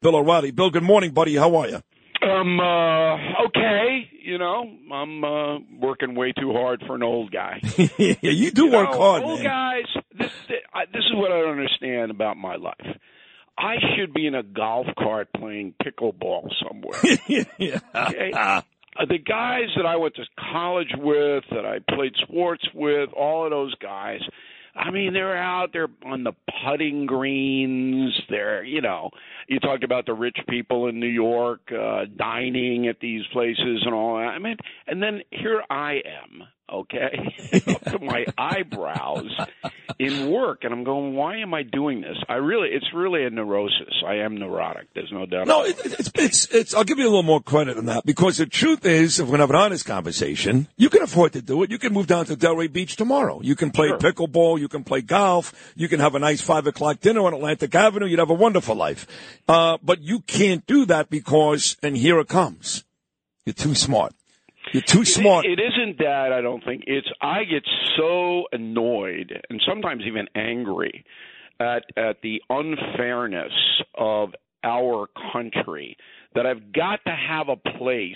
Bill O'Reilly. Bill, good morning, buddy. How are you? Um, uh, okay. You know, I'm uh, working way too hard for an old guy. yeah, you do You work know, hard, Old man. guys, this, I- this is what I don't understand about my life. I should be in a golf cart playing pickleball somewhere. yeah. Okay? Uh, the guys that I went to college with, that I played sports with, all of those guys, I mean, they're out there on the putting greens. They're, you know, you talked about the rich people in New York uh, dining at these places and all that. I mean, and then here I am, okay, up to my eyebrows in work, and I'm going, why am I doing this? I really, it's really a neurosis. I am neurotic. There's no doubt. No, it, it's, it's, it's, I'll give you a little more credit than that because the truth is, if we're going to have an honest conversation, you can afford to do it. You can move down to Delray Beach tomorrow. You can play Sure. pickleball. You can play golf. You can have a nice five o'clock dinner on Atlantic Avenue. You'd have a wonderful life. Uh, but you can't do that because, and here it comes. You're too smart. You're too smart. It, it isn't that I don't think it's. I get so annoyed and sometimes even angry at at the unfairness of our country that I've got to have a place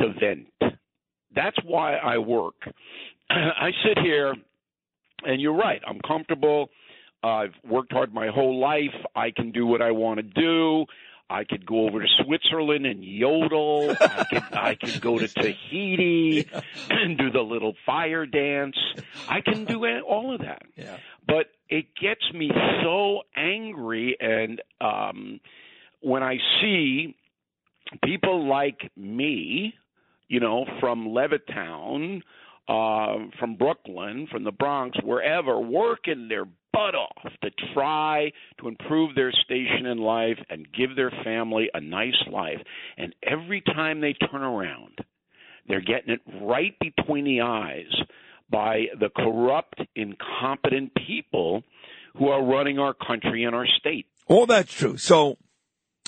to vent. That's why I work. I sit here, and you're right. I'm comfortable. I've worked hard my whole life. I can do what I want to do. I could go over to Switzerland and yodel. I could I could go to Tahiti and do the little fire dance. I can do all of that. Yeah. But it gets me so angry and um when I see people like me, you know, from Levittown, uh, from Brooklyn, from the Bronx, wherever, working their butt off to try to improve their station in life and give their family a nice life. And every time they turn around, they're getting it right between the eyes by the corrupt, incompetent people who are running our country and our state. All that's true. So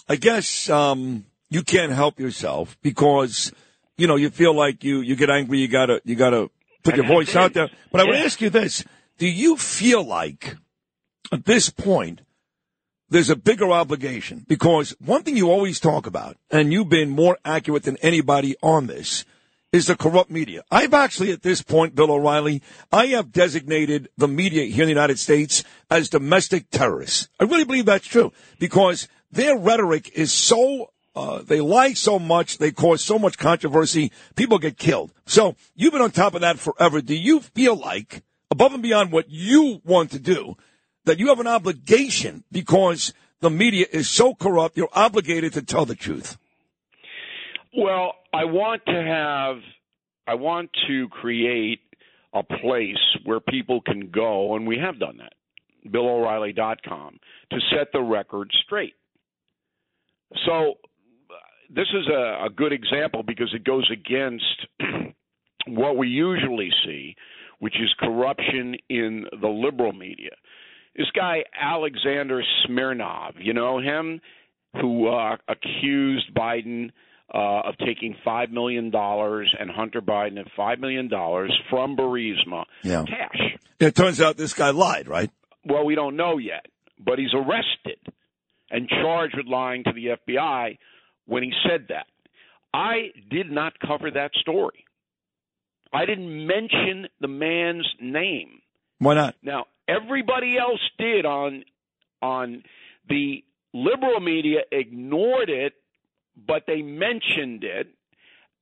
I guess um, you can't help yourself because you know you feel like you you get angry. You gotta you gotta put your voice out there. But I would ask you this: Do you feel like at this point there's a bigger obligation? Because one thing you always talk about, and you've been more accurate than anybody on this. Is the corrupt media. I've actually, at this point, Bill O'Reilly, I have designated the media here in the United States as domestic terrorists. I really believe that's true because their rhetoric is so uh, they lie so much, they cause so much controversy, people get killed. So you've been on top of that forever. Do you feel like, above and beyond what you want to do, that you have an obligation because the media is so corrupt, you're obligated to tell the truth? Well, I want to have, I want to create a place where people can go, and we have done that, BillO'Reilly.com, to set the record straight. So, this is a, a good example because it goes against what we usually see, which is corruption in the liberal media. This guy, Alexander Smirnov, you know him, who uh, accused Biden uh, of taking $5 million and Hunter Biden of $5 million from Burisma Yeah. cash. It turns out this guy lied, right? Well, we don't know yet, but he's arrested and charged with lying to the FBI when he said that. I did not cover that story. I didn't mention the man's name. Why not? Now, everybody else did on on the liberal media ignored it, but they mentioned it,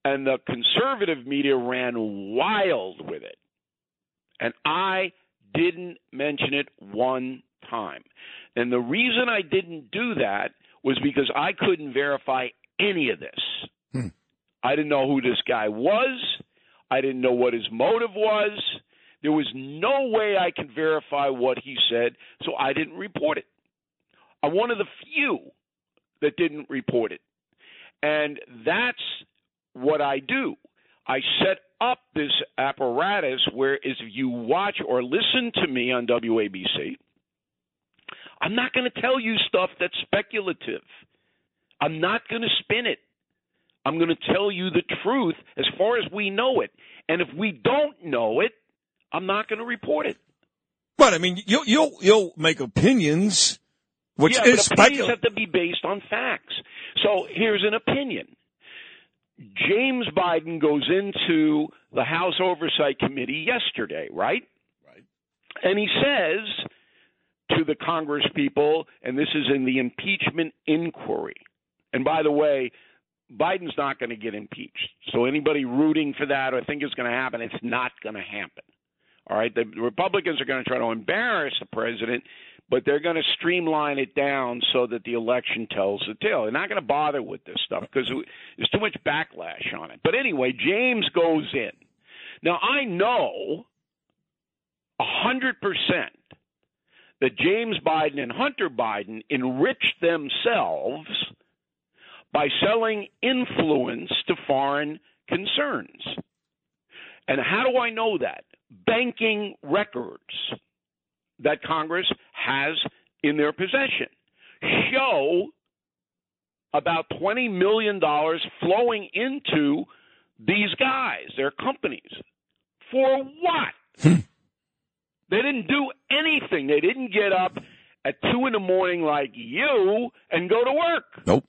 and the conservative media ran wild with it. And I didn't mention it one time. And the reason I didn't do that was because I couldn't verify any of this. Hmm. I didn't know who this guy was. I didn't know what his motive was. There was no way I could verify what he said, so I didn't report it. I'm one of the few that didn't report it. And that's what I do. I set up this apparatus where if you watch or listen to me on WABC, I'm not going to tell you stuff that's speculative. I'm not going to spin it. I'm going to tell you the truth as far as we know it. And if we don't know it, I'm not going to report it. But I mean, you'll you'll you'll make opinions which yeah, is but opinions have to be based on facts. So here's an opinion. James Biden goes into the House Oversight Committee yesterday, right? Right. And he says to the Congress people, and this is in the impeachment inquiry. And by the way, Biden's not going to get impeached. So anybody rooting for that or think it's going to happen, it's not going to happen. All right, the Republicans are going to try to embarrass the president, but they're going to streamline it down so that the election tells the tale. They're not going to bother with this stuff because there's too much backlash on it. But anyway, James goes in. Now I know a hundred percent that James Biden and Hunter Biden enriched themselves by selling influence to foreign concerns. And how do I know that? Banking records that Congress has in their possession show about $20 million flowing into these guys, their companies. For what? Hmm. they didn't do anything. They didn't get up at 2 in the morning like you and go to work. Nope.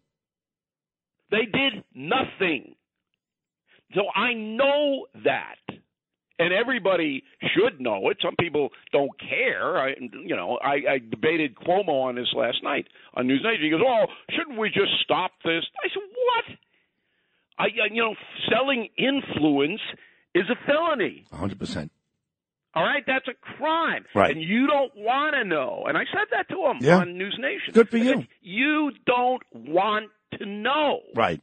They did nothing. So I know that. And everybody should know it. Some people don't care. I, you know, I, I debated Cuomo on this last night on News Nation. He goes, "Oh, shouldn't we just stop this?" I said, "What? I, you know, selling influence is a felony. 100%. All right, that's a crime, Right. and you don't want to know." And I said that to him Yeah. on News Nation. Good for you. said, you don't want to know. Right.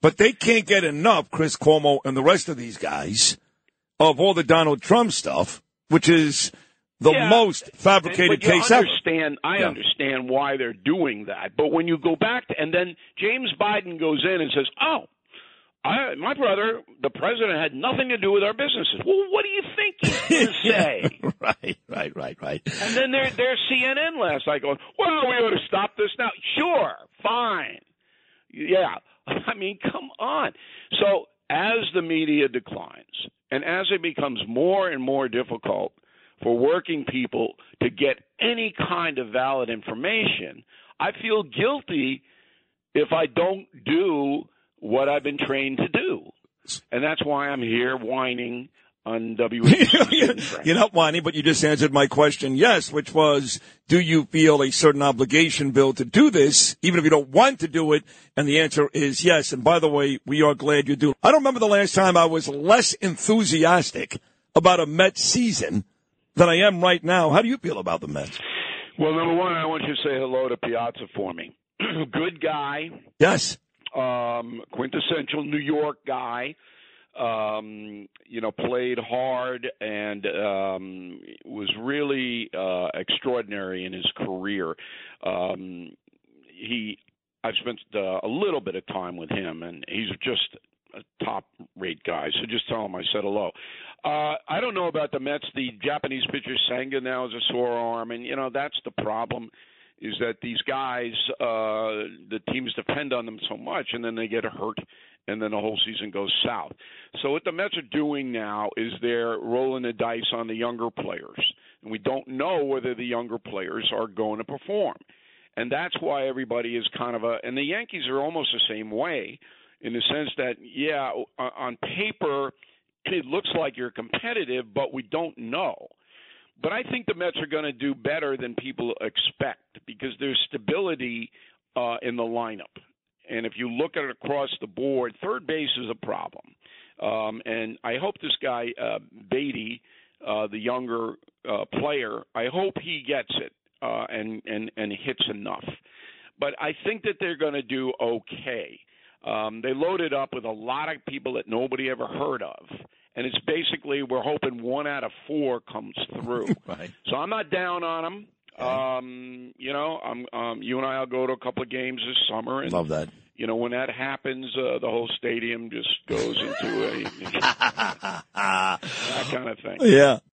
But they can't get enough, Chris Cuomo and the rest of these guys, of all the Donald Trump stuff, which is the Yeah. most fabricated case ever. understand, I Yeah. understand why they're doing that. But when you go back to, and then James Biden goes in and says, "Oh, I, my brother, the president, had nothing to do with our businesses." Well, what do you think he's going to say? right, right, right, right. And then there, there's CNN last night going, "Well, we ought to stop this now." Sure, fine, yeah. Mean, come on. So as the media declines, and as it becomes more and more difficult for working people to get any kind of valid information, I feel guilty if I don't do what I've been trained to do. And that's why I'm here whining on. You're not whining, but you just answered my question, yes, which was, do you feel a certain obligation, Bill, to do this, even if you don't want to do it? And the answer is yes. And by the way, we are glad you do. I don't remember the last time I was less enthusiastic about a Mets season than I am right now. How do you feel about the Mets? Well, number one, I want you to say hello to Piazza for me. Good guy, Yes. um, quintessential New York guy. Um, you know, played hard and um, was really uh, extraordinary in his career. Um, he, I've spent uh, a little bit of time with him, and he's just a top-rate guy. So just tell him I said hello. Uh, I don't know about the Mets. The Japanese pitcher Senga now has a sore arm, and you know that's the problem. Is that these guys, uh, the teams depend on them so much, and then they get hurt, and then the whole season goes south. So what the Mets are doing now is they're rolling the dice on the younger players, and we don't know whether the younger players are going to perform, and that's why everybody is kind of a. And the Yankees are almost the same way, in the sense that yeah, on paper it looks like you're competitive, but we don't know. But I think the Mets are going to do better than people expect because there's stability uh, in the lineup. And if you look at it across the board, third base is a problem. Um, and I hope this guy, uh, Baty, uh, the younger uh, player, I hope he gets it uh, and, and, and hits enough. But I think that they're going to do okay. Um, they loaded up with a lot of people that nobody ever heard of. And it's basically we're hoping one out of four comes through. Right. So I'm not down on them. Um, you know, I'm um, you and I'll go to a couple of games this summer, and Love that. you know when that happens, uh, the whole stadium just goes into a that kind of thing. Yeah.